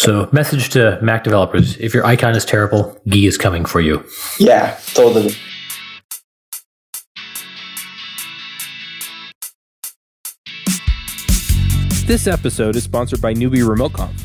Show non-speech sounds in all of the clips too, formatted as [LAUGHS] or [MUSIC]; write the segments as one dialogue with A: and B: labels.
A: So, message to Mac developers if your icon is terrible, Gui is coming for you.
B: Yeah, totally.
C: This episode is sponsored by Newbie Remote Conf.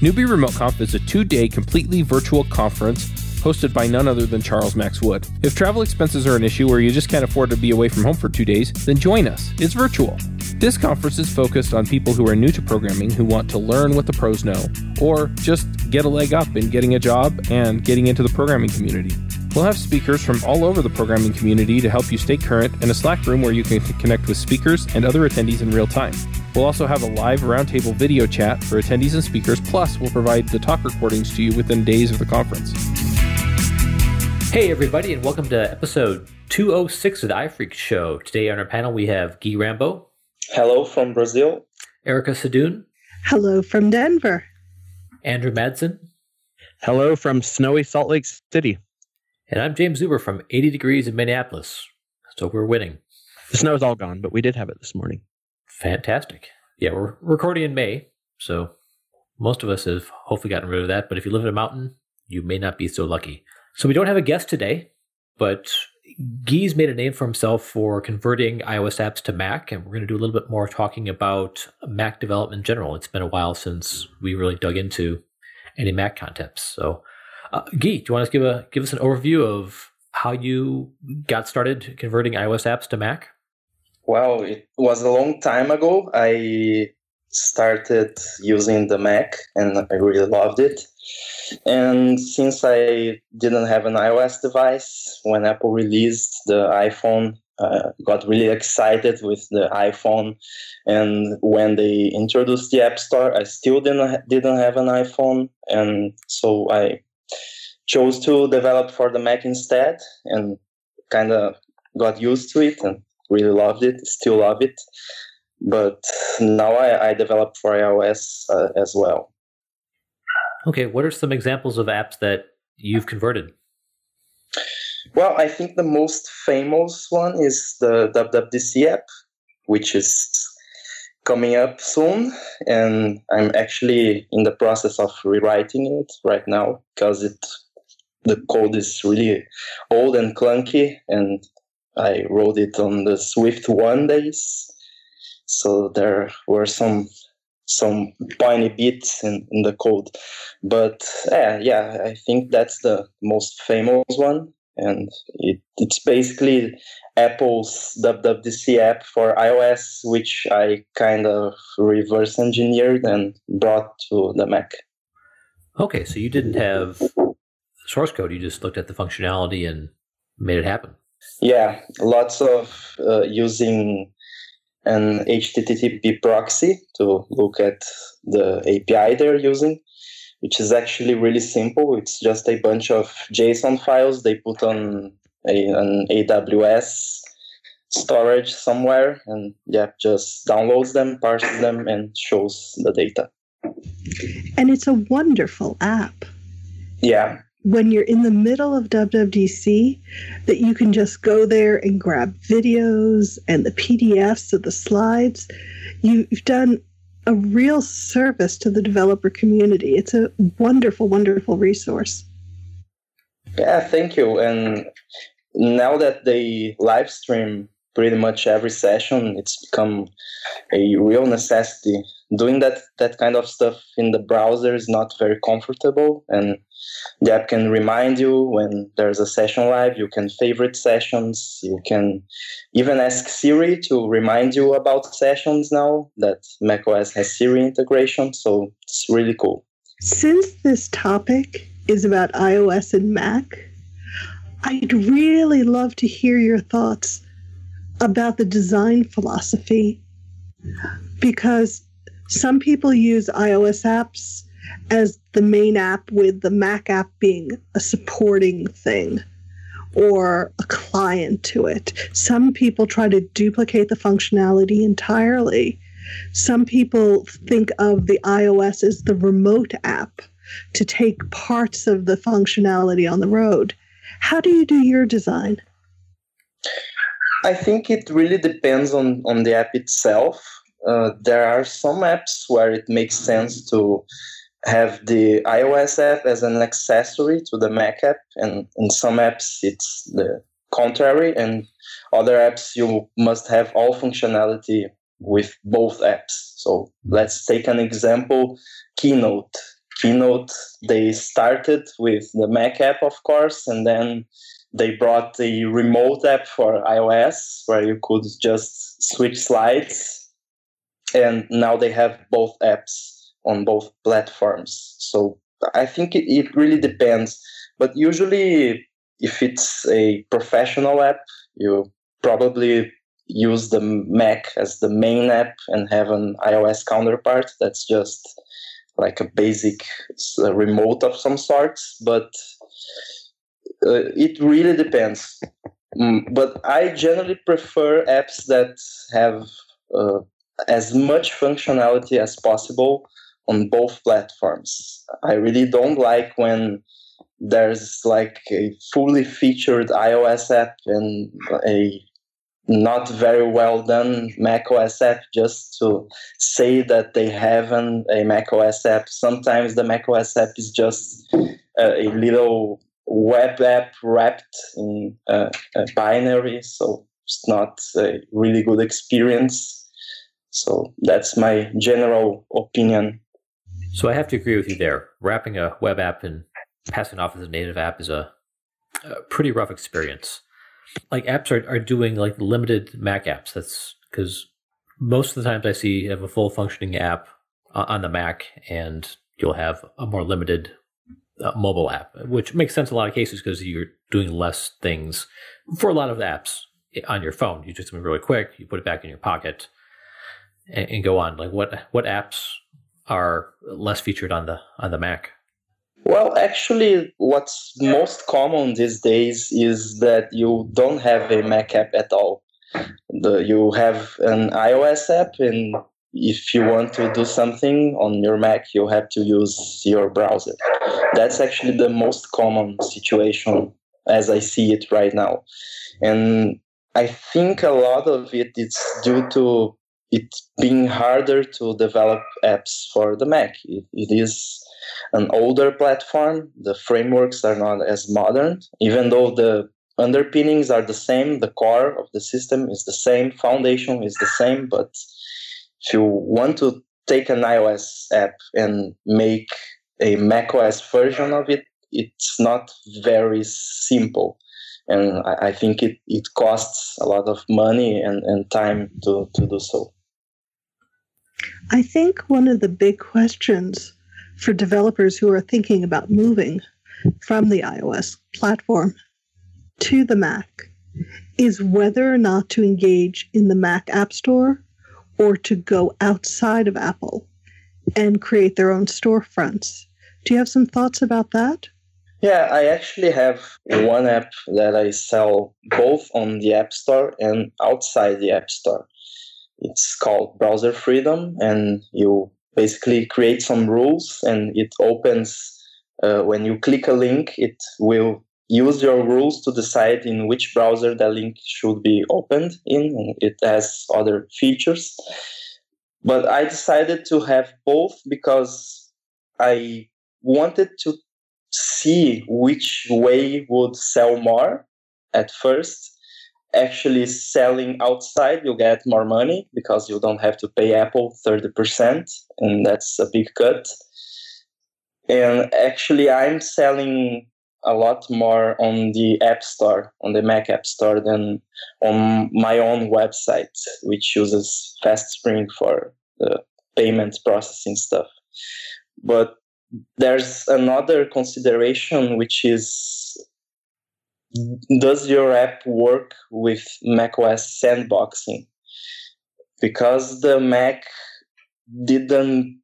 C: Newbie Remote Conf is a two day completely virtual conference hosted by none other than Charles Max Wood. If travel expenses are an issue or you just can't afford to be away from home for two days, then join us. It's virtual. This conference is focused on people who are new to programming who want to learn what the pros know, or just get a leg up in getting a job and getting into the programming community. We'll have speakers from all over the programming community to help you stay current and a Slack room where you can connect with speakers and other attendees in real time. We'll also have a live roundtable video chat for attendees and speakers, plus, we'll provide the talk recordings to you within days of the conference.
A: Hey, everybody, and welcome to episode 206 of the iPhreaks Show. Today on our panel, we have Gui Rambo.
B: Hello from Brazil.
A: Erica Sadun.
D: Hello from Denver.
A: Andrew Madsen.
E: Hello from snowy Salt Lake City.
A: And I'm Jaim Zuber from 80 Degrees in Minneapolis. So we're winning.
E: The snow is all gone, but we did have it this morning.
A: Fantastic. Yeah, we're recording in May, so most of us have hopefully gotten rid of that. But if you live in a mountain, you may not be so lucky. So we don't have a guest today, but Gui's made a name for himself for converting iOS apps to Mac, and we're going to do a little bit more talking about Mac development in general. It's been a while since we really dug into any Mac concepts. So, uh, do you want to give a give us an overview of how you got started converting iOS apps to Mac?
B: Well, it was a long time ago. I started using the Mac, and I really loved it. And since I didn't have an iOS device, when Apple released the iPhone, uh, got really excited with the iPhone. And when they introduced the App Store, I still didn't didn't have an iPhone, and so I chose to develop for the Mac instead, and kind of got used to it and really loved it. Still love it, but now I, I develop for iOS uh, as well.
A: Okay, what are some examples of apps that you've converted?
B: Well, I think the most famous one is the WWDC app, which is coming up soon, and I'm actually in the process of rewriting it right now because it the code is really old and clunky, and I wrote it on the Swift one days, so there were some some tiny bits in, in the code. But yeah, yeah, I think that's the most famous one. And it, it's basically Apple's WWDC app for iOS, which I kind of reverse engineered and brought to the Mac.
A: Okay, so you didn't have source code, you just looked at the functionality and made it happen.
B: Yeah, lots of uh, using an HTTP proxy to look at the API they're using, which is actually really simple. It's just a bunch of JSON files they put on a, an AWS storage somewhere and yeah, just downloads them, parses them, and shows the data.
D: And it's a wonderful app.
B: Yeah,
D: when you're in the middle of WWDC that you can just go there and grab videos and the PDFs of the slides. You've done a real service to the developer community. It's a wonderful, wonderful resource.
B: Yeah, thank you. And now that they live stream pretty much every session, it's become a real necessity. Doing that that kind of stuff in the browser is not very comfortable and the app can remind you when there's a session live. You can favorite sessions. You can even ask Siri to remind you about sessions now that macOS has Siri integration. So it's really cool.
D: Since this topic is about iOS and Mac, I'd really love to hear your thoughts about the design philosophy because some people use iOS apps as the main app with the Mac app being a supporting thing or a client to it. Some people try to duplicate the functionality entirely. Some people think of the iOS as the remote app to take parts of the functionality on the road. How do you do your design?
B: I think it really depends on, on the app itself. Uh, there are some apps where it makes sense to have the iOS app as an accessory to the Mac app, and in some apps it's the contrary, and other apps you must have all functionality with both apps. So let's take an example Keynote. Keynote, they started with the Mac app, of course, and then they brought the remote app for iOS where you could just switch slides. And now they have both apps on both platforms. So I think it, it really depends. But usually, if it's a professional app, you probably use the Mac as the main app and have an iOS counterpart that's just like a basic a remote of some sorts. But uh, it really depends. Mm, but I generally prefer apps that have uh, as much functionality as possible on both platforms. I really don't like when there's like a fully featured iOS app and a not very well done Mac OS app just to say that they have an, a Mac OS app. Sometimes the Mac OS app is just a, little web app wrapped in a binary, so it's not a really good experience. So that's my general opinion.
A: So I have to agree with you there. Wrapping a web app and passing off as a native app is a, a pretty rough experience. Like apps are, are doing like limited Mac apps. That's because most of the times I see you have a full functioning app on the Mac and you'll have a more limited uh, mobile app, which makes sense in a lot of cases because you're doing less things for a lot of apps on your phone. You do something really quick, you put it back in your pocket, and, and go on. Like what what apps are less featured on the on the Mac?
B: Well, actually, what's most common these days is that you don't have a Mac app at all. The, you have an iOS app, and if you want to do something on your Mac, you have to use your browser. That's actually the most common situation as I see it right now. And I think a lot of it is due to it's being harder to develop apps for the Mac. It, it is an older platform. The frameworks are not as modern, even though the underpinnings are the same. The core of the system is the same. Foundation is the same. But if you want to take an iOS app and make a macOS version of it, it's not very simple. And I, I think it, it costs a lot of money and, and time to, to do so.
D: I think one of the big questions for developers who are thinking about moving from the iOS platform to the Mac is whether or not to engage in the Mac App Store or to go outside of Apple and create their own storefronts. Do you have some thoughts about that?
B: Yeah, I actually have one app that I sell both on the App Store and outside the App Store. It's called Browser Freedom, and you basically create some rules, and it opens. Uh, when you click a link, it will use your rules to decide in which browser the link should be opened in, it has other features. But I decided to have both because I wanted to see which way would sell more at first actually selling outside, you get more money because you don't have to pay Apple 30%, and that's a big cut. And actually, I'm selling a lot more on the App Store, on the Mac App Store, than on my own website, which uses FastSpring for the payment processing stuff. But there's another consideration, which is does your app work with macOS sandboxing? Because the Mac didn't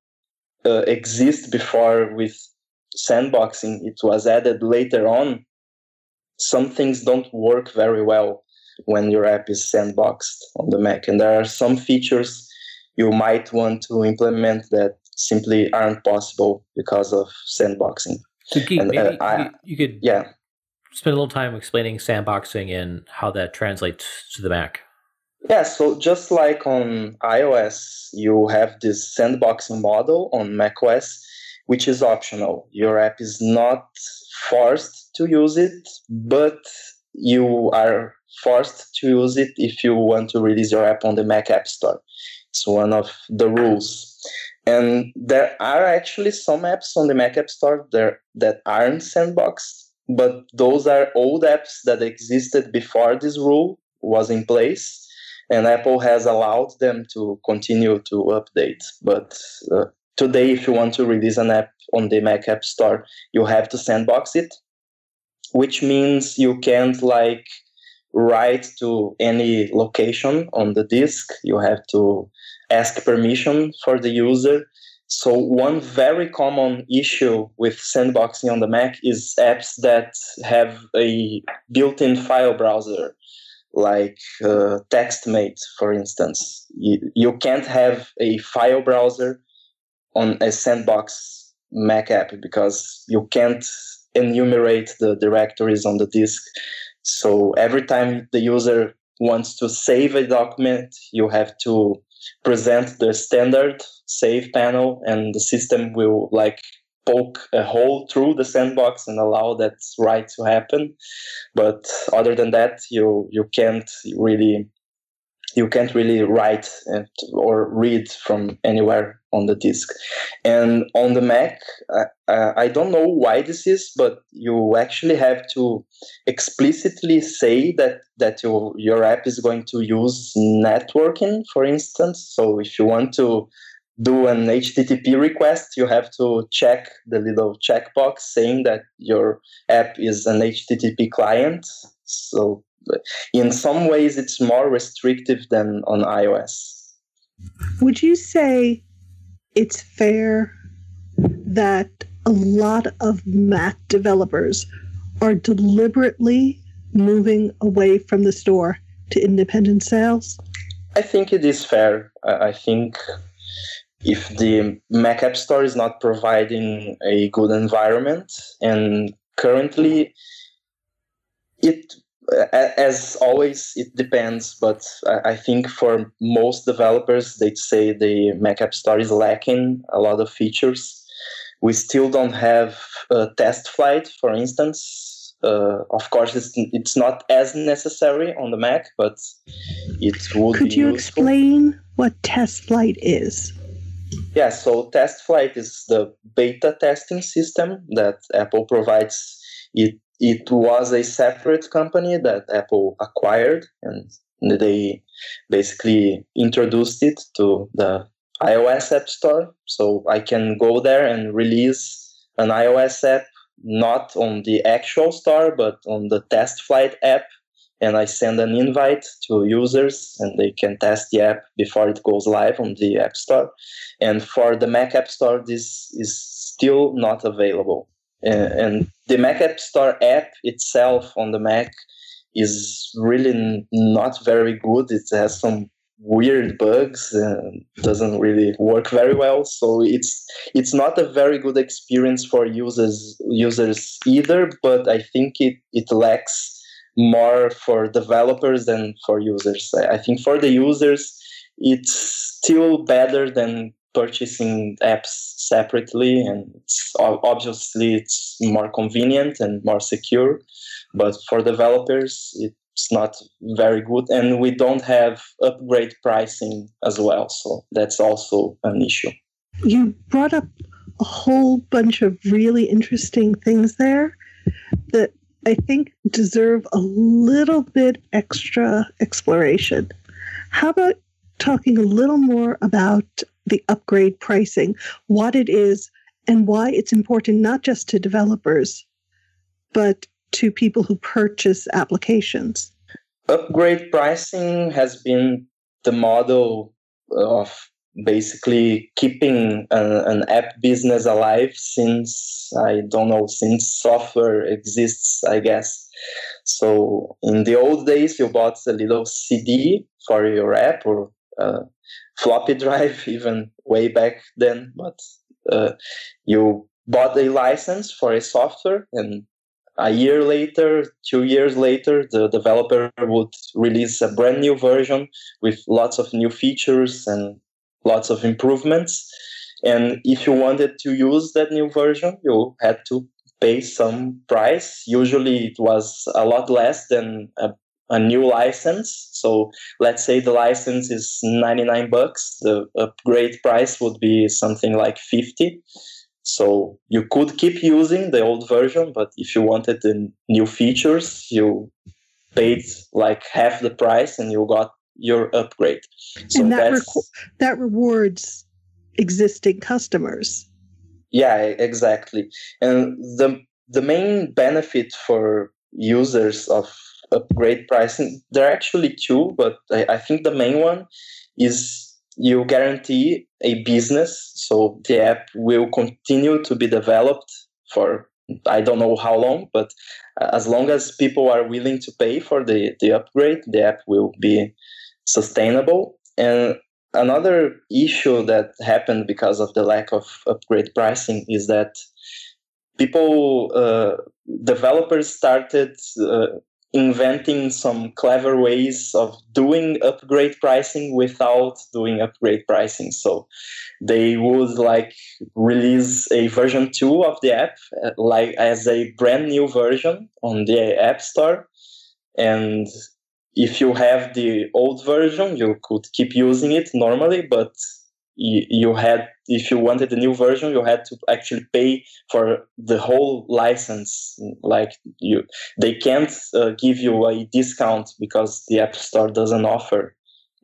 B: uh, exist before with sandboxing, it was added later on. Some things don't work very well when your app is sandboxed on the Mac, and there are some features you might want to implement that simply aren't possible because of sandboxing.
A: So, Geek, and, uh, I, you could
B: yeah
A: spend a little time explaining sandboxing and how that translates to the Mac.
B: Yeah, so just like on iOS, you have this sandboxing model on macOS, which is optional. Your app is not forced to use it, but you are forced to use it if you want to release your app on the Mac App Store. It's one of the rules. And there are actually some apps on the Mac App Store that aren't sandboxed, but those are old apps that existed before this rule was in place. And Apple has allowed them to continue to update. But uh, today, if you want to release an app on the Mac App Store, you have to sandbox it, which means you can't like write to any location on the disk. You have to ask permission for the user. So one very common issue with sandboxing on the Mac is apps that have a built-in file browser, like uh, TextMate, for instance. You, you can't have a file browser on a sandbox Mac app because you can't enumerate the directories on the disk. So every time the user wants to save a document, you have to present the standard save panel and the system will like poke a hole through the sandbox and allow that write to happen. But other than that you you can't really you can't really write and, or read from anywhere on the disk. And on the Mac, uh, I don't know why this is, but you actually have to explicitly say that that your your app is going to use networking, for instance. So if you want to do an HTTP request, you have to check the little checkbox saying that your app is an HTTP client. So in some ways it's more restrictive than on iOS.
D: Would you say it's fair that a lot of Mac developers are deliberately moving away from the store to independent sales?
B: I think it is fair. I think if the Mac App Store is not providing a good environment, and currently it as always, it depends, but I think for most developers, they'd say the Mac App Store is lacking a lot of features. We still don't have a TestFlight, for instance. Uh, of course, it's, it's not as necessary on the Mac, but it would
D: Could you
B: useful.
D: explain what TestFlight is?
B: Yeah, so TestFlight is the beta testing system that Apple provides. It it was a separate company that Apple acquired, and they basically introduced it to the iOS App Store. So I can go there and release an iOS app, not on the actual store, but on the TestFlight app. And I send an invite to users, and they can test the app before it goes live on the App Store. And for the Mac App Store, this is still not available. And the Mac App Store app itself on the Mac is really not very good. It has some weird bugs and doesn't really work very well. So it's it's not a very good experience for users users either. But I think it it lacks more for developers than for users. I think for the users, it's still better than purchasing apps separately and it's, obviously it's more convenient and more secure but for developers it's not very good and we don't have upgrade pricing as well so that's also an issue.
D: You brought up a whole bunch of really interesting things there that i think deserve a little bit extra exploration. How about talking a little more about the upgrade pricing, what it is, and why it's important not just to developers, but to people who purchase applications.
B: Upgrade pricing has been the model of basically keeping an app business alive since I don't know since software exists I guess so in the old days you bought a little CD for your app or floppy drive [LAUGHS] even way back then but uh, you bought a license for a software and a year later two years later the developer would release a brand new version with lots of new features and lots of improvements And if you wanted to use that new version, you had to pay some price. Usually it was a lot less than a, a new license. So let's say the license is 99 bucks, the upgrade price would be something like 50. So you could keep using the old version, but if you wanted the new features, you paid like half the price and you got your upgrade.
D: So and that, reco- that rewards existing customers.
B: Yeah, exactly. And the the main benefit for users of upgrade pricing, there are actually two, but I, I think the main one is you guarantee a business. So the app will continue to be developed for I don't know how long, but as long as people are willing to pay for the, the upgrade, the app will be sustainable. And another issue that happened because of the lack of upgrade pricing is that people, uh, developers started uh, inventing some clever ways of doing upgrade pricing without doing upgrade pricing. So they would like release a version 2 of the app uh, like as a brand new version on the App Store and if you have the old version you could keep using it normally but you, had if you wanted the new version you had to actually pay for the whole license. Like you they can't uh, give you a discount because the app store doesn't offer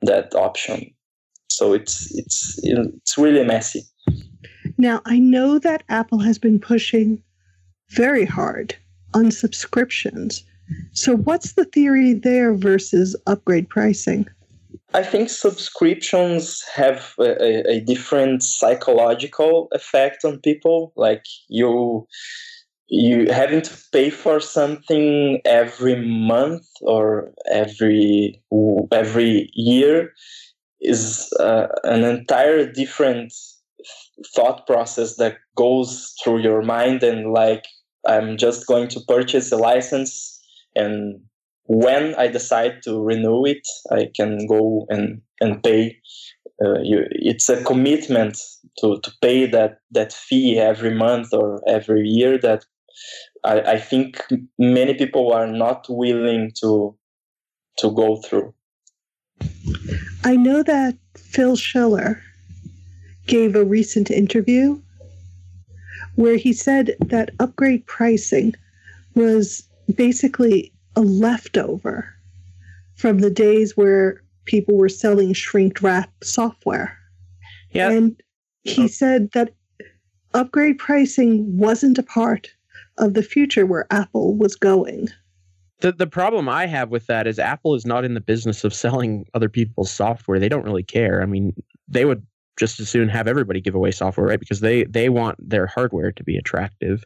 B: that option. So it's it's it's really messy.
D: Now i know that apple has been pushing very hard on subscriptions. So what's the theory there versus upgrade pricing
B: I think subscriptions have a, a, different psychological effect on people. Like you, you having to pay for something every month or every every year is uh, an entire different thought process that goes through your mind and like I'm just going to purchase a license and when I decide to renew it, I can go and and pay. Uh, you, it's a commitment to, to pay that that fee every month or every year that I, I think many people are not willing to to go through.
D: I know that Phil Schiller gave a recent interview where he said that upgrade pricing was basically a leftover from the days where people were selling shrink wrap software. Yeah. And he oh. said that upgrade pricing wasn't a part of the future where Apple was going.
E: The the problem I have with that is Apple is not in the business of selling other people's software. They don't really care. I mean, they would just as soon have everybody give away software, right? Because they they want their hardware to be attractive.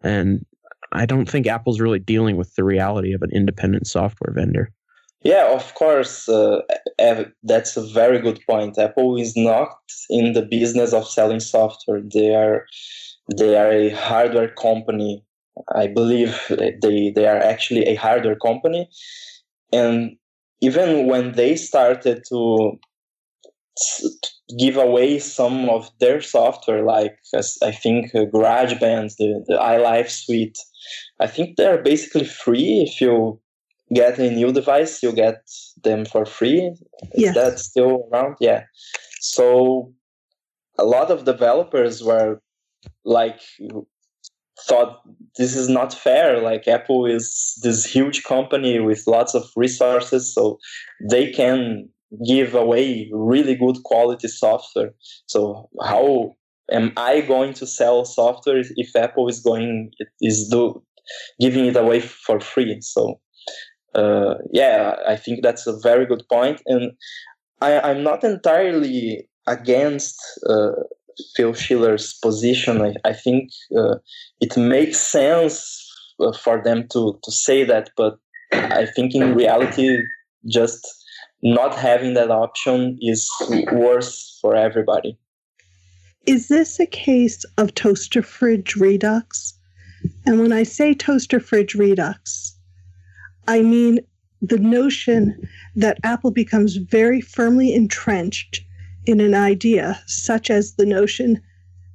E: And I don't think Apple's really dealing with the reality of an independent software vendor.
B: Yeah, of course. Uh, that's a very good point. Apple is not in the business of selling software. They are they are a hardware company. I believe they they are actually a hardware company, and even when they started to give away some of their software, like I think uh, GarageBand, the the iLife suite, I think they're basically free. If you get a new device, you get them for free. Is that still around? Yeah. So a lot of developers were like thought this is not fair like apple is this huge company with lots of resources so they can give away really good quality software so how am I going to sell software if Apple is going is do giving it away for free? So uh, yeah, I think that's a very good point, and I, I'm not entirely against uh, Phil Schiller's position. I, I think uh, it makes sense uh, for them to to say that, but I think in reality, just not having that option is worse for everybody.
D: Is this a case of toaster fridge redux? And when I say toaster fridge redux, I mean the notion that Apple becomes very firmly entrenched in an idea, such as the notion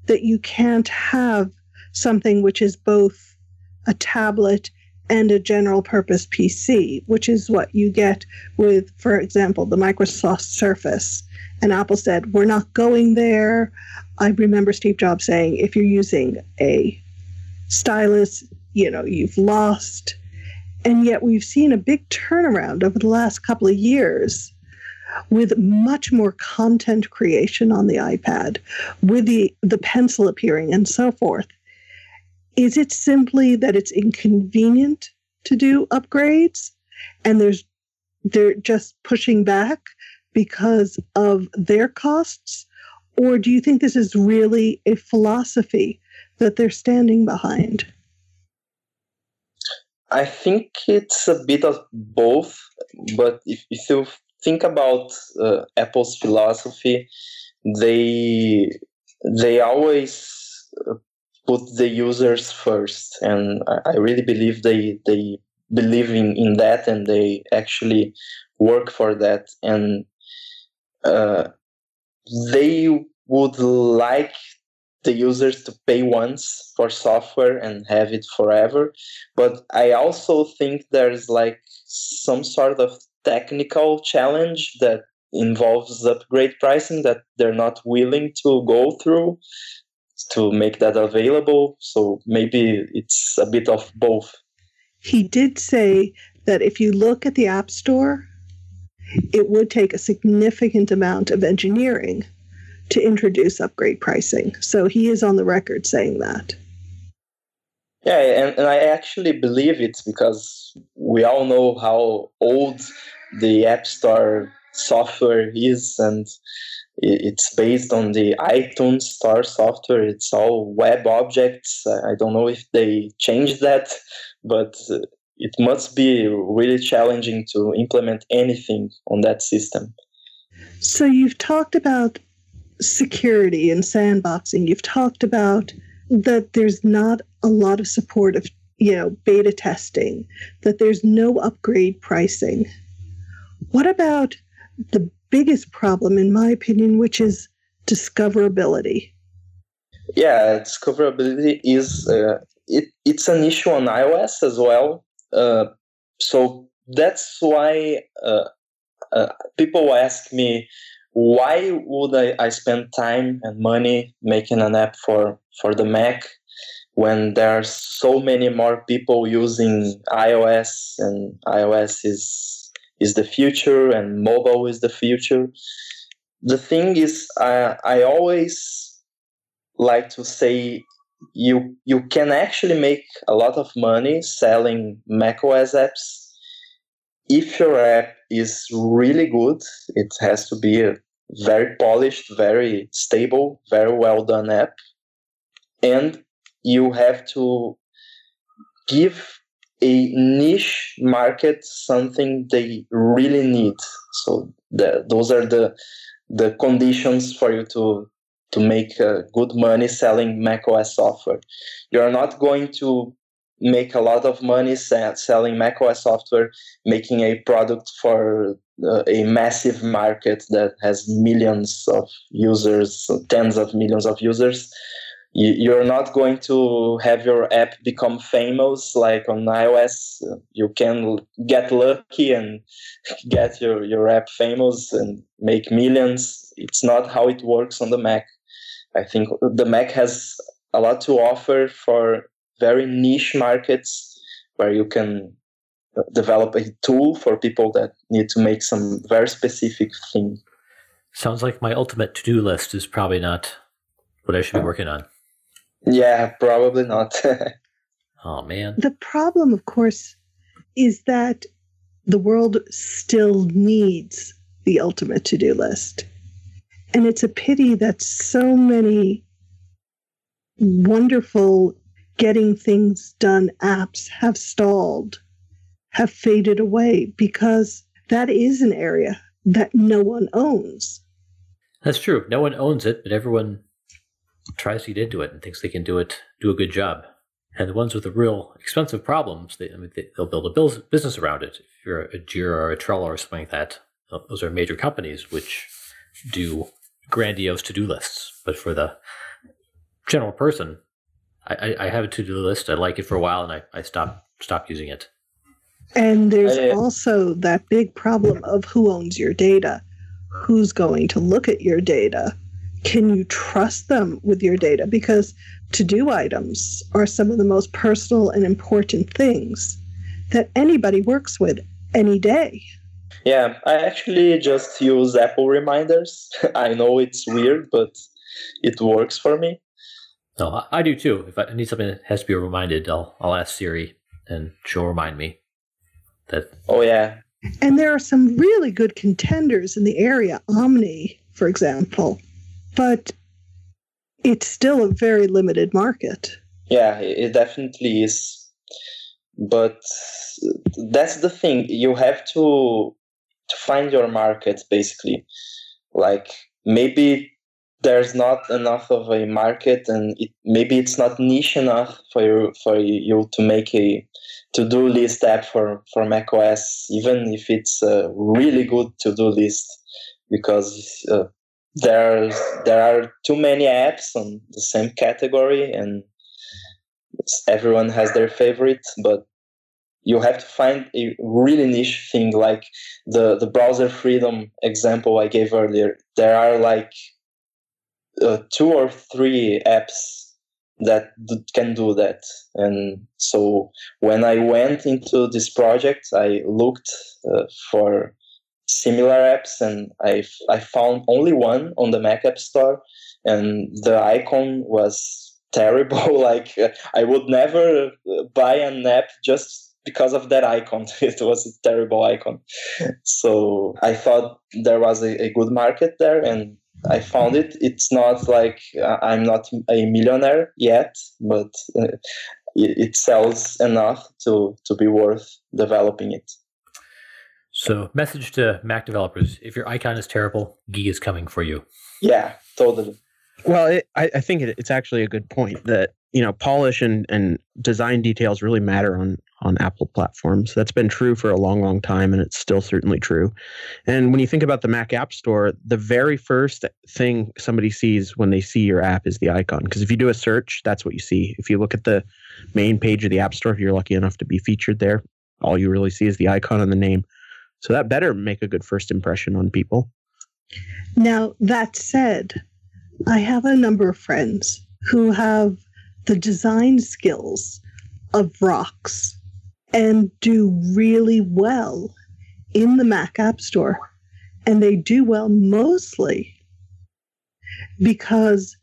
D: that you can't have something which is both a tablet and a general purpose PC, which is what you get with, for example, the Microsoft Surface. And Apple said, We're not going there. I remember Steve Jobs saying, If you're using a stylus, you know, you've lost. And yet we've seen a big turnaround over the last couple of years with much more content creation on the iPad, with the, the pencil appearing and so forth. Is it simply that it's inconvenient to do upgrades and there's they're just pushing back because of their costs? Or do you think this is really a philosophy that they're standing behind?
B: I think it's a bit of both, but if, if you think about uh, Apple's philosophy, they they always uh, put the users first, and I, really believe they they believe in, in that, and they actually work for that, and uh, they would like the users to pay once for software and have it forever. But I also think there's like some sort of technical challenge that involves upgrade pricing that they're not willing to go through to make that available. So maybe it's a bit of both.
D: He did say that if you look at the App Store, it would take a significant amount of engineering to introduce upgrade pricing. So he is on the record saying that.
B: Yeah, and, and I actually believe it because we all know how old the App Store software is, and it's based on the iTunes Store software. It's all WebObjects. I don't know if they changed that, but it must be really challenging to implement anything on that system.
D: So you've talked about security and sandboxing. You've talked about that there's not a lot of support of you know beta testing, that there's no upgrade pricing. What about the biggest problem, in my opinion, which is discoverability?
B: Yeah, discoverability is uh, it, it's an issue on iOS as well. Uh, so that's why uh, uh people ask me why would I, I spend time and money making an app for, for the Mac when there are so many more people using iOS and iOS is is the future and mobile is the future. The thing is I I always like to say you you can actually make a lot of money selling macOS apps if your app is really good. It has to be a very polished, very stable, very well done app. And you have to give a niche market something they really need. So the, those are the the conditions for you to to make uh, good money selling macOS software. You're not going to make a lot of money selling macOS software, making a product for uh, a massive market that has millions of users, tens of millions of users. You're not going to have your app become famous like on iOS. You can get lucky and [LAUGHS] get your, your app famous and make millions. It's not how it works on the Mac. I think the Mac has a lot to offer for very niche markets where you can develop a tool for people that need to make some very specific thing.
A: Sounds like my ultimate to do list is probably not what I should be working on.
B: Yeah, probably not. [LAUGHS]
A: oh, man.
D: The problem, of course, is that the world still needs the ultimate to do list. And it's a pity that so many wonderful getting things done apps have stalled, have faded away because that is an area that no one owns.
A: That's true. No one owns it, but everyone tries to get into it and thinks they can do it, do a good job. And the ones with the real expensive problems, they, I mean, they, will build a business around it. If you're a Jira or a Trello or something like that, those are major companies which do grandiose to do lists, but for the general person, I, I have a to do list. I like it for a while, and I, I stop stop using it.
D: And there's I, uh, also that big problem of who owns your data, who's going to look at your data. Can you trust them with your data? Because to do items are some of the most personal and important things that anybody works with any day.
B: Yeah, I actually just use Apple reminders. [LAUGHS] I know it's weird, but it works for me.
A: No, I do too. If I need something that has to be reminded, I'll I'll ask Siri and she'll remind me. That
B: Oh yeah.
D: And there are some really good contenders in the area, Omni, for example. But it's still a very limited market.
B: Yeah, it definitely is. But that's the thing. You have to to find your market basically. Like maybe there's not enough of a market and it, maybe it's not niche enough for you for you to make a to-do list app for for macOS even if it's a really good to-do list because uh, there there are too many apps on the same category and everyone has their favorite but you have to find a really niche thing like the the browser freedom example i gave earlier. There are like uh, two or three apps that can do that. And so when I went into this project, I looked uh, for similar apps and I, I found only one on the Mac App Store and the icon was terrible. [LAUGHS] like uh, I would never uh, buy an app just because of that icon. [LAUGHS] it was a terrible icon. So I thought there was a, a good market there and I found it. It's not like uh, I'm not a millionaire yet, but uh, it, it sells enough to to be worth developing it.
A: So, message to Mac developers: If your icon is terrible, Gui is coming for you.
B: Yeah, totally.
E: Well, it, I, I think it, it's actually a good point that you know polish and, and design details really matter on on Apple platforms. That's been true for a long, long time, and it's still certainly true. And when you think about the Mac App Store, the very first thing somebody sees when they see your app is the icon. Because if you do a search, that's what you see. If you look at the main page of the App Store, if you're lucky enough to be featured there, all you really see is the icon and the name. So that better make a good first impression on people.
D: Now, that said, I have a number of friends who have the design skills of rocks and do really well in the Mac App Store. And they do well mostly because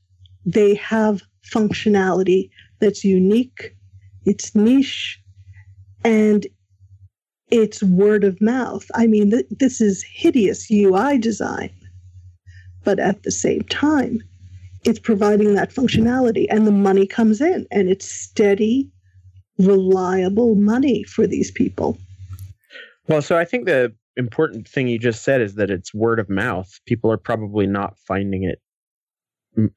D: they have functionality that's unique, it's niche, and it's word of mouth. I mean, th- this is hideous UI design, but at the same time, it's providing that functionality and the money comes in and it's steady reliable money for these people.
E: Well, so I think the important thing you just said is that it's word of mouth. People are probably not finding it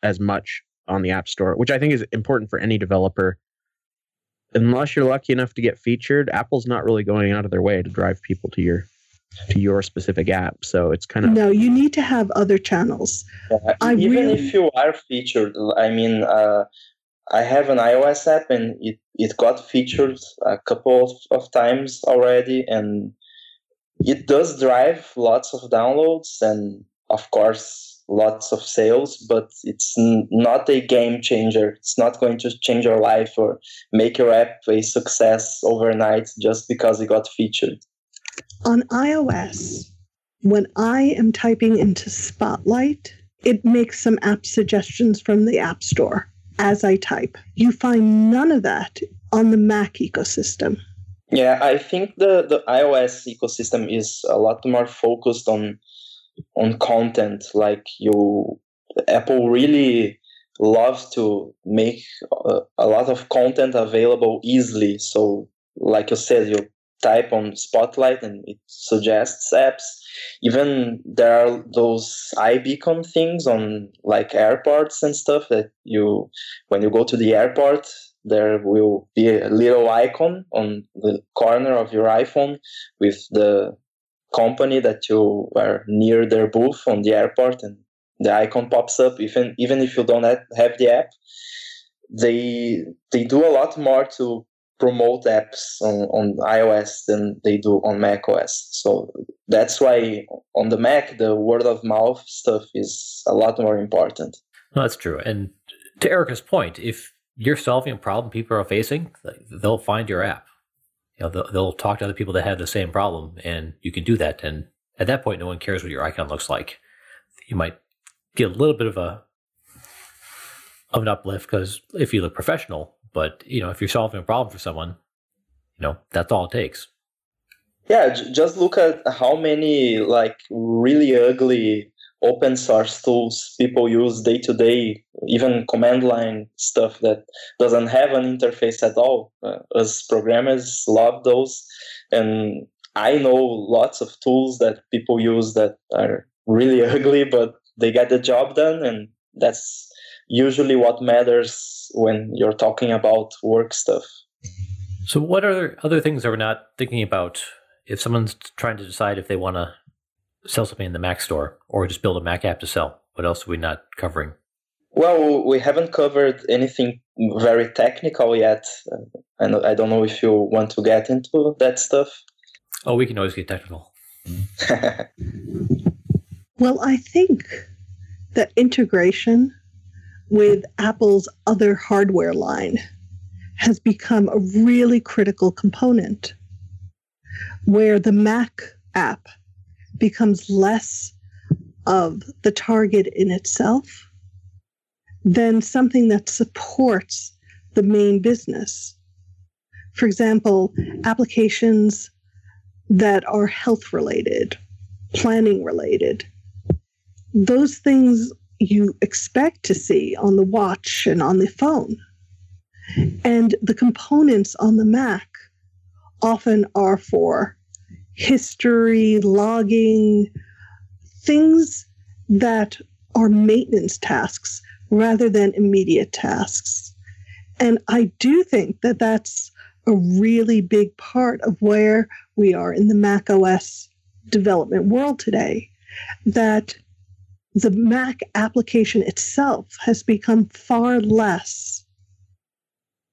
E: as much on the App Store, which I think is important for any developer. Unless you're lucky enough to get featured, Apple's not really going out of their way to drive people to your to your specific app. So it's kind of
D: no. You need to have other channels.
B: Yeah, even really... if you are featured, I mean, uh, I have an iOS app and it, it got featured a couple of, of times already and it does drive lots of downloads and of course lots of sales but it's n- not a game changer it's not going to change your life or make your app a success overnight just because it got featured
D: on ios when i am typing into spotlight it makes some app suggestions from the app store as I type. You find none of that on the Mac ecosystem.
B: Yeah, I think the, the iOS ecosystem is a lot more focused on on content. Like you, Apple really loves to make a, a lot of content available easily. So, like you said, you type on Spotlight and it suggests apps. Even there are those iBeacon things on like airports and stuff that you, when you go to the airport, there will be a little icon on the corner of your iPhone with the company that you are near their booth on the airport and the icon pops up even even if you don't have the app they they do a lot more to promote apps on, on iOS than they do on Mac OS. So that's why on the Mac the word of mouth stuff is a lot more important.
A: That's true. And to Erica's point, if you're solving a problem people are facing, they'll find your app. You know, they'll, they'll talk to other people that have the same problem, and you can do that. And at that point, no one cares what your icon looks like. You might get a little bit of a of an uplift because if you look professional, but you know if you're solving a problem for someone, you know that's all it takes.
B: Yeah, just look at how many like really ugly open source tools people use day to day, even command line stuff that doesn't have an interface at all. Uh, as programmers, love those, and I know lots of tools that people use that are really [LAUGHS] ugly, but they get the job done, and that's usually what matters when you're talking about work stuff.
A: So, what are other things that we're not thinking about if someone's trying to decide if they want to sell something in the Mac store or just build a Mac app to sell? What else are we not covering?
B: Well, we haven't covered anything very technical yet. Uh, and I don't know if you want to get into that stuff.
A: Oh, we can always get technical. [LAUGHS]
D: well, I think that integration with Apple's other hardware line has become a really critical component where the Mac app becomes less of the target in itself than something that supports the main business. For example, applications that are health related, planning related, those things you expect to see on the watch and on the phone. And the components on the Mac often are for history, logging, things that are maintenance tasks rather than immediate tasks. And I do think that that's a really big part of where we are in the Mac OS development world today. That the Mac application itself has become far less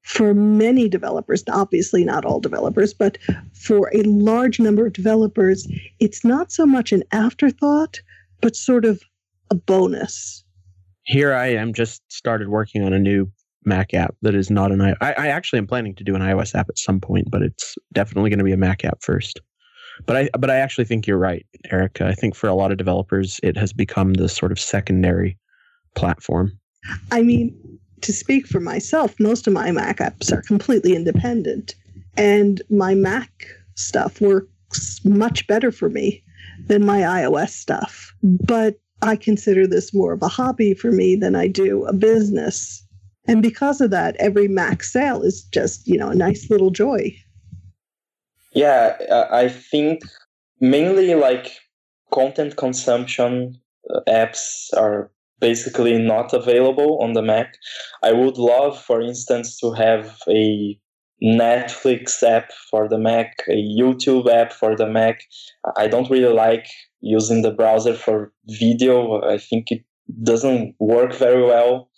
D: for many developers, obviously not all developers, but for a large number of developers, it's not so much an afterthought, but sort of a bonus.
E: Here I am, just started working on a new Mac app that is not an I. I actually am planning to do an iOS app at some point, but it's definitely going to be a Mac app first. But I but I actually think you're right, Erica. I think for a lot of developers, it has become the sort of secondary platform.
D: I mean, to speak for myself, most of my Mac apps are completely independent, and my Mac stuff works much better for me than my iOS stuff. But I consider this more of a hobby for me than I do a business. And because of that, every Mac sale is just, you know, a nice little joy.
B: Yeah, I think mainly like content consumption uh, apps are basically not available on the Mac. I would love, for instance, to have a Netflix app for the Mac, a YouTube app for the Mac. I don't really like using the browser for video. I think it doesn't work very well.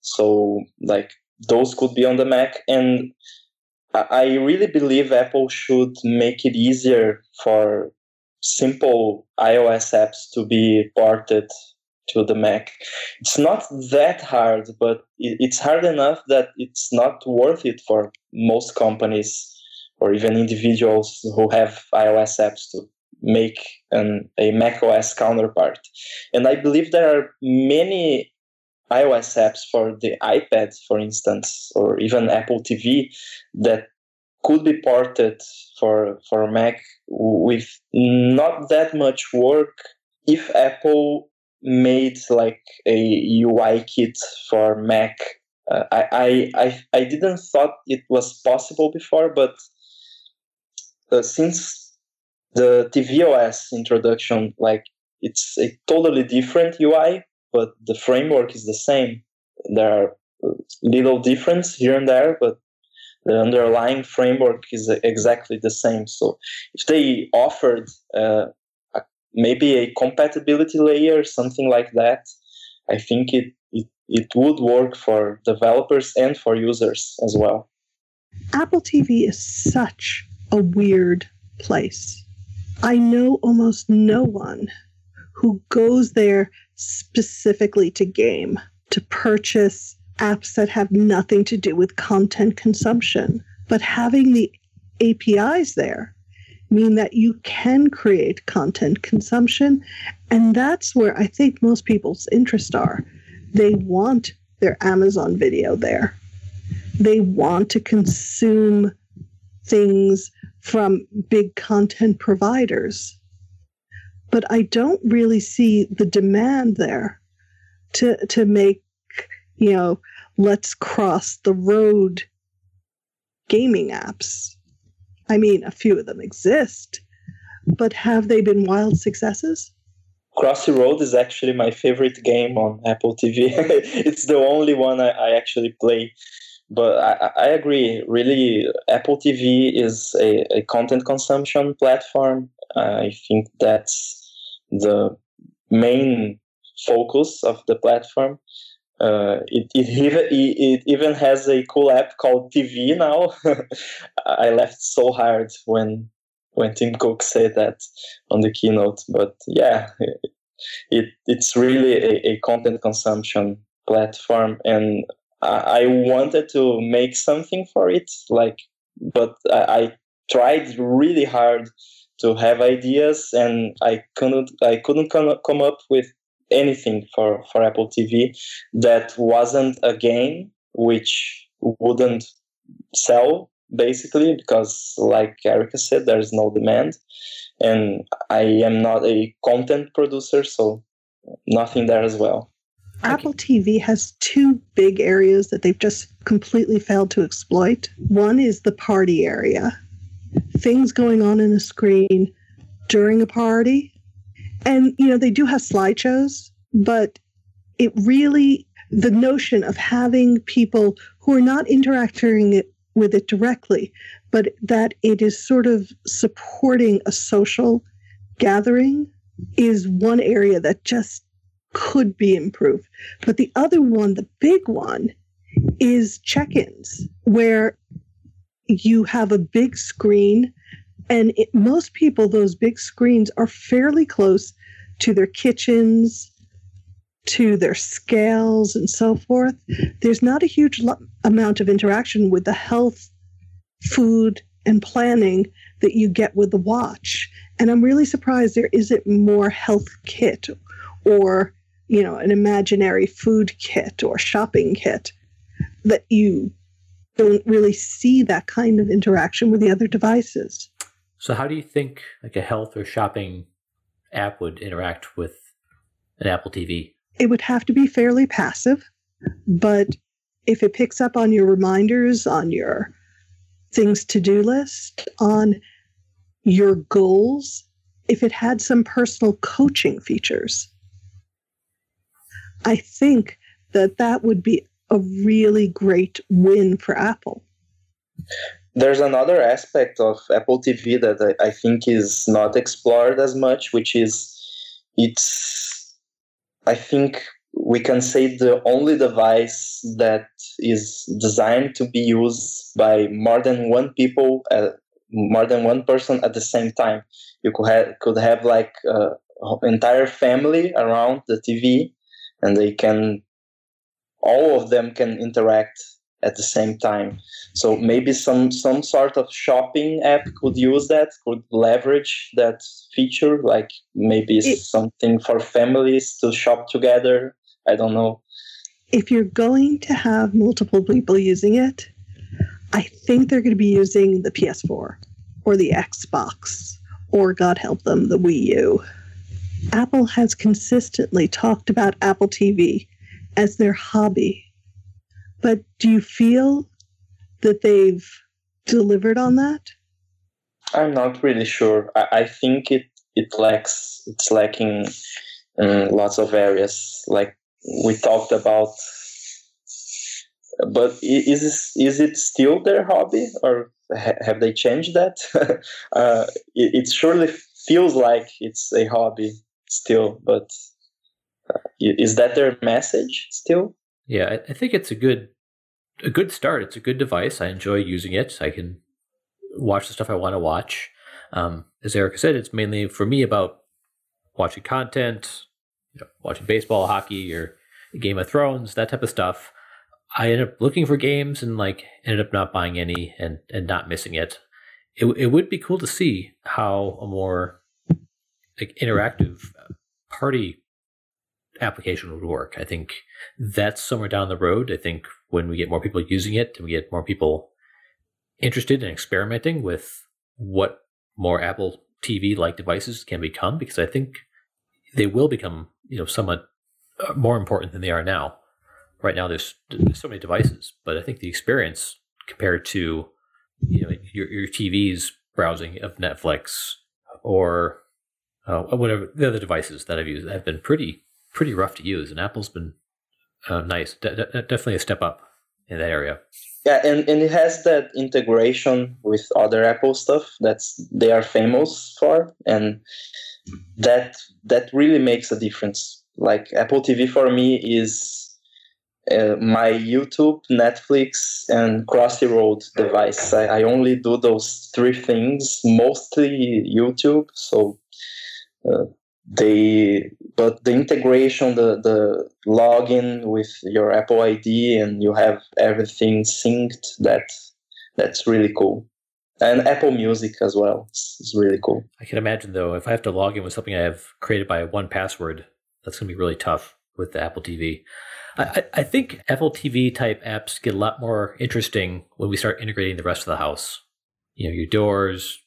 B: So, like, those could be on the Mac. And I really believe Apple should make it easier for simple iOS apps to be ported to the Mac. It's not that hard, but it's hard enough that it's not worth it for most companies or even individuals who have iOS apps to make an, a macOS counterpart. And I believe there are many iOS apps for the iPad, for instance, or even Apple TV that could be ported for for Mac with not that much work if Apple made like a UIKit for Mac. Uh, I, I I didn't thought it was possible before, but uh, since the tvOS introduction, like it's a totally different UI, but the framework is the same. There are little difference here and there, but the underlying framework is exactly the same. So if they offered uh, a, maybe a compatibility layer, something like that, I think it, it, it would work for developers and for users as well.
D: Apple TV is such a weird place. I know almost no one who goes there specifically to game, to purchase apps that have nothing to do with content consumption. But having the APIs there mean that you can create content consumption. And that's where I think most people's interests are. They want their Amazon video there. They want to consume things from big content providers. But I don't really see the demand there to to make, you know, let's cross the road gaming apps. I mean, a few of them exist, but have they been wild successes?
B: Crossy Road is actually my favorite game on Apple TV. [LAUGHS] it's the only one I, I actually play. But I, I, agree, really, Apple TV is a, a content consumption platform. I think that's the main focus of the platform. Uh, it, it, [LAUGHS] even, it even has a cool app called TV now. [LAUGHS] I laughed so hard when when Tim Cook said that on the keynote. But yeah, it it's really a, a content consumption platform, and I, I, wanted to make something for it. Like, but I, I tried really hard to have ideas, and I couldn't I couldn't come up with anything for, for Apple TV that wasn't a game which wouldn't sell basically because like Erica said there's no demand and I am not a content producer so nothing there as well.
D: Apple TV has two big areas that they've just completely failed to exploit. One is the party area. Things going on in a screen during a party and, you know, they do have slideshows, but it really, the notion of having people who are not interacting with it directly, but that it is sort of supporting a social gathering is one area that just could be improved. But the other one, the big one, is check ins, where you have a big screen and it, most people, those big screens are fairly close to their kitchens, to their scales, and so forth. There's not a huge lo- amount of interaction with the health, food, and planning that you get with the watch. And I'm really surprised there isn't more health kit or, you know, an imaginary food kit or shopping kit that you don't really see that kind of interaction with the other devices.
A: So, how do you think like a health or shopping app would interact with an Apple TV?
D: It would have to be fairly passive, but if it picks up on your reminders, on your things to do list, on your goals, if it had some personal coaching features, I think that that would be a really great win for Apple.
B: There's another aspect of Apple TV that I, I think is not explored as much, which is it's, I think we can say the only device that is designed to be used by more than one people, uh, more than one person at the same time. You could have could have like uh, entire family around the TV, and they can all of them can interact at the same time. So maybe some some sort of shopping app could use that, could leverage that feature, like maybe it, something for families to shop together. I don't know.
D: If you're going to have multiple people using it, I think they're going to be using the PS4 or the Xbox or God help them, the Wii U. Apple has consistently talked about Apple TV as their hobby but do you feel that they've delivered on that?
B: I'm not really sure. I, I think it it lacks it's lacking in lots of areas. Like we talked about but is is it still their hobby or have they changed that [LAUGHS] uh, it, it, surely feels like it's a hobby still but [LAUGHS] is that their message still?
A: Yeah, I, think it's a good a good start. It's a good device. I enjoy using it. I can watch the stuff I want to watch. Um, as Erica said, it's mainly for me about watching content, you know, watching baseball, hockey, or Game of Thrones, that type of stuff. I ended up looking for games and like ended up not buying any and and not missing it. It it would be cool to see how a more like interactive party application would work. I think that's somewhere down the road. I think when we get more people using it and we get more people interested in experimenting with what more Apple TV like devices can become, because I think they will become, you know, somewhat uh, more important than they are now. Right now, there's, there's so many devices, but I think the experience compared to, you know, your, your TV's browsing of Netflix or uh, whatever the other devices that I've used have been pretty pretty rough to use, and Apple's been uh, nice, de- de- definitely a step up in that area.
B: Yeah, and, and it has that integration with other Apple stuff that's they are famous for, and that that really makes a difference. Like Apple TV for me is uh, my YouTube, Netflix, and Crunchyroll device. I, I only do those three things, mostly YouTube. So uh, they but the integration the the login with your apple id and you have everything synced that that's really cool. And apple music as well it's, really cool.
A: I can imagine though if i have to log in with something i have created by 1Password that's going to be really tough with the apple tv I, I think apple tv type apps get a lot more interesting when we start integrating the rest of the house. You know your doors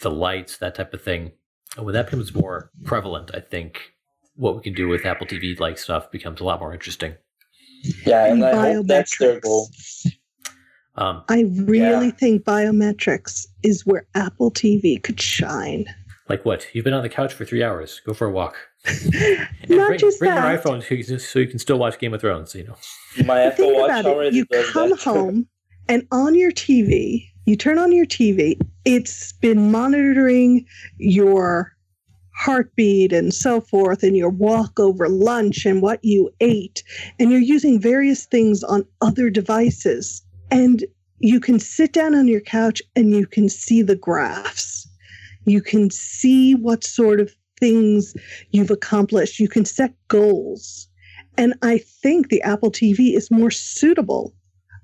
A: the lights that type of thing when that becomes more prevalent, I think what we can do with Apple TV like stuff becomes a lot more interesting.
B: Yeah, and I hope that's their goal.
D: Um, I really yeah. think biometrics is where Apple TV could shine.
A: Like what? You've been on the couch for three hours. Go for a walk. [LAUGHS]
D: Not
A: bring,
D: just
A: bring
D: that.
A: your iPhone so you, can, so you can still watch Game of Thrones. You know.
B: My Apple
D: think
B: Watch
D: about
B: already
D: it. You come [LAUGHS] home and on your TV, you turn on your TV. It's been monitoring your heartbeat and so forth, and your walk over lunch and what you ate, and you're using various things on other devices. And you can sit down on your couch and you can see the graphs. You can see what sort of things you've accomplished. You can set goals. And I think the Apple TV is more suitable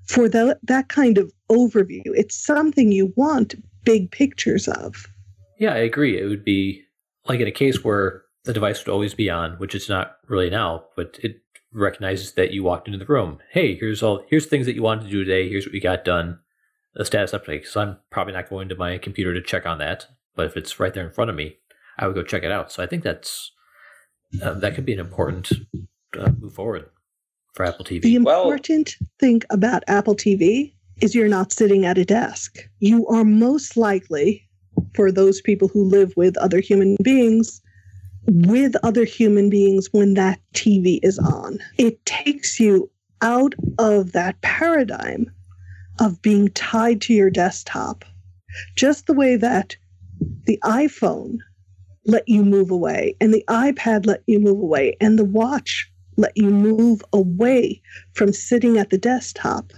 D: for the, that kind of overview. It's something you want big pictures of.
A: Yeah, I agree. It would be like in a case where the device would always be on, which it's not really now, but it recognizes that you walked into the room. Hey, here's all here's things that you wanted to do today. Here's what you got done. A status update. So I'm probably not going to my computer to check on that, but if it's right there in front of me, I would go check it out. So I think that's uh, that could be an important uh, move forward for Apple TV.
D: The
B: Well-
D: important thing about Apple TV is you're not sitting at a desk. You are most likely, for those people who live with other human beings, with other human beings when that TV is on. It takes you out of that paradigm of being tied to your desktop, just the way that the iPhone let you move away and the iPad let you move away and the watch let you move away from sitting at the desktop.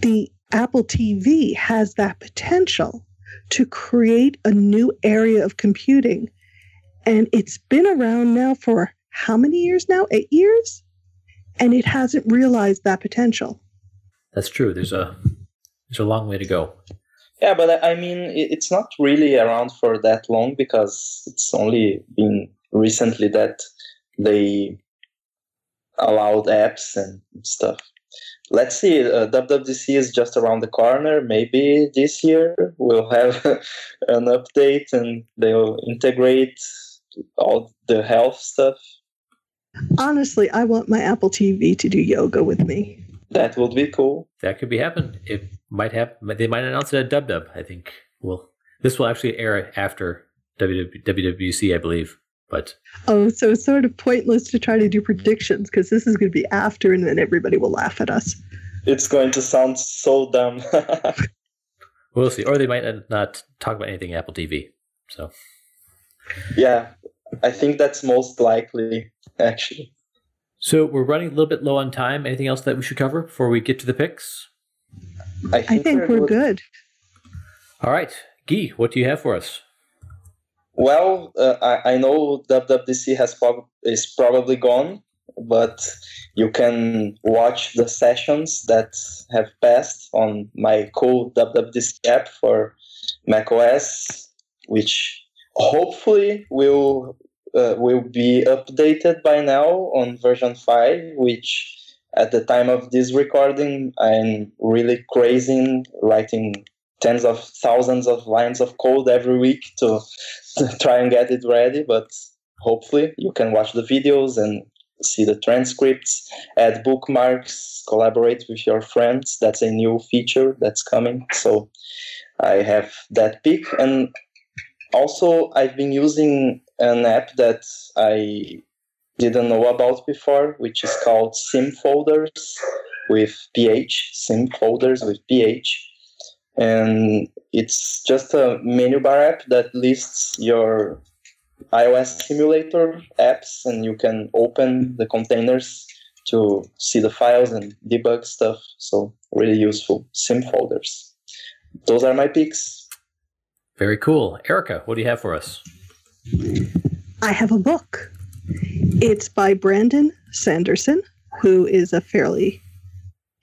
D: The Apple TV has that potential to create a new area of computing. And it's been around now for how many years now? Eight years? And it hasn't realized that potential.
A: That's true. There's a there's a long way to go.
B: Yeah, but I mean, it's not really around for that long because it's only been recently that they allowed apps and stuff. Let's see. Uh, WWDC is just around the corner. Maybe this year we'll have [LAUGHS] an update and they'll integrate all the health stuff.
D: Honestly, I want my Apple TV to do yoga with me.
B: That would be cool.
A: That could be happen. It might have. They might announce it at Dub Dub. I think. Well, this will actually air after WW, WWC, I believe. But
D: Oh, so it's sort of pointless to try to do predictions because this is going to be after and then everybody will laugh at us.
B: It's going to sound so dumb. [LAUGHS]
A: we'll see. Or they might not talk about anything Apple TV. So
B: yeah, I think that's most likely, actually.
A: So we're running a little bit low on time. Anything else that we should cover before we get to the picks?
D: I think, we're good.
A: All right, Gui, what do you have for us?
B: Well, uh, I, I know WWDC has prob- is probably gone, but you can watch the sessions that have passed on my cool WWDC app for macOS, which hopefully will uh, will be updated by now on version 5 which at the time of this recording i'm really crazy writing tens of thousands of lines of code every week to, [LAUGHS] try and get it ready but hopefully you can watch the videos and see the transcripts add bookmarks collaborate with your friends. That's a new feature that's coming. So i have that pick. And also i've been using an app that I didn't know about before, which is called Sim Folders with PH, Sim Folders with PH. And it's just a menu bar app that lists your iOS simulator apps, and you can open the containers to see the files and debug stuff. So, really useful. Sim Folders. Those are my picks.
A: Very cool. Erica, what do you have for us?
D: I have a book. It's by Brandon Sanderson, who is a fairly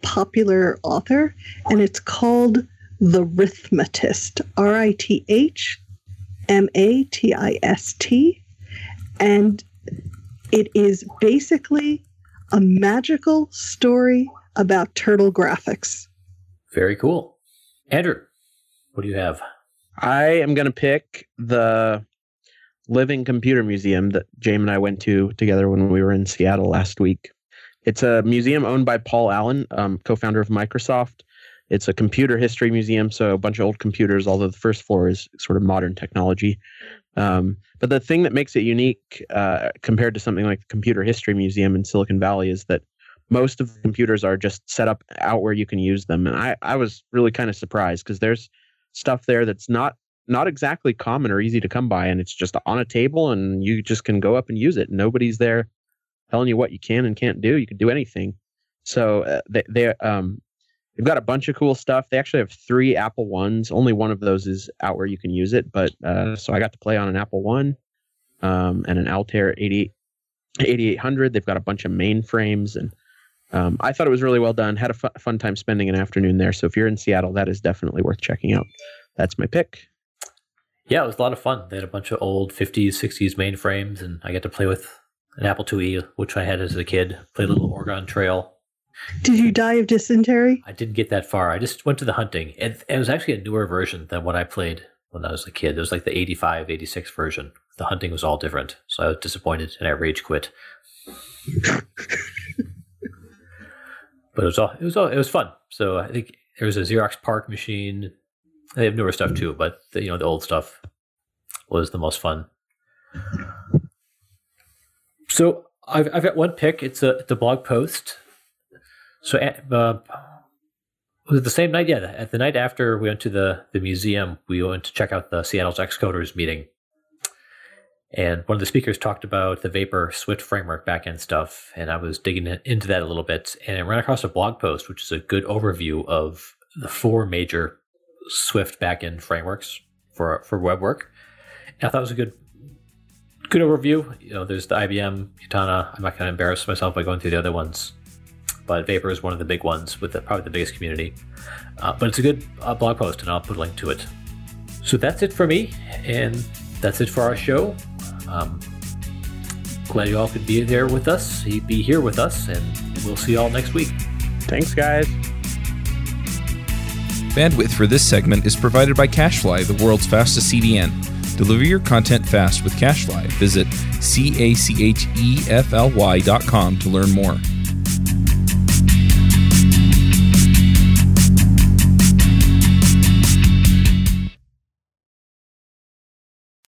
D: popular author, and it's called The Rithmatist, R I T H M A T I S T. And it is basically a magical story about turtle graphics.
A: Very cool. Andrew, what do you have?
E: I am going to pick the Living Computer Museum that James and I went to together when we were in Seattle last week. It's a museum owned by Paul Allen, um, co-founder of Microsoft. It's a computer history museum, so a bunch of old computers. Although the first floor is sort of modern technology, um, but the thing that makes it unique uh, compared to something like the Computer History Museum in Silicon Valley is that most of the computers are just set up out where you can use them. And I, I was really kind of surprised because there's stuff there that's not not exactly common or easy to come by and it's just on a table and you just can go up and use it nobody's there telling you what you can and can't do you can do anything so uh, they, they um they've got a bunch of cool stuff. They actually have three apple ones. Only one of those is out where you can use it but uh, so i got to play on an apple one um, and an altair 80, 8800 they've got a bunch of mainframes and um, i thought it was really well done. Had a fu- fun time spending an afternoon there. So if you're in seattle that is definitely worth checking out. That's my pick.
A: Yeah, it was a lot of fun. They had a bunch of old 50s, 60s mainframes, and I got to play with an Apple IIe, which I had as a kid. Played a little Oregon Trail.
D: Did you die of dysentery?
A: I didn't get that far. I just went to the hunting. And it was actually a newer version than what I played when I was a kid. It was like the 85, 86 version. The hunting was all different. So I was disappointed and I rage quit. [LAUGHS] but it was all it was all it was fun. So I think there was a Xerox PARC machine. They have newer stuff too, but the, you know the old stuff was the most fun. So I've I've got one pick. It's a the blog post. So uh, was it the same night? Yeah, at the night after we went to the the museum, we went to check out the Seattle's Xcoders meeting. And one of the speakers talked about the Vapor Swift framework backend stuff, and I was digging into that a little bit, and I ran across a blog post, which is a good overview of the four major Swift backend frameworks for for web work. And I thought it was a good good overview. You know, there's the IBM, Kitura. I'm not going to embarrass myself by going through the other ones, but Vapor is one of the big ones with the, probably the biggest community. Uh, but it's a good uh, blog post, and I'll put a link to it. So that's it for me, and that's it for our show. Um, glad you all could be there with us, be here with us, and we'll see you all next week.
E: Thanks, guys.
C: Bandwidth for this segment is provided by CacheFly, the world's fastest CDN. Deliver your content fast with CacheFly. Visit C A C H E F L Y dot com to learn more.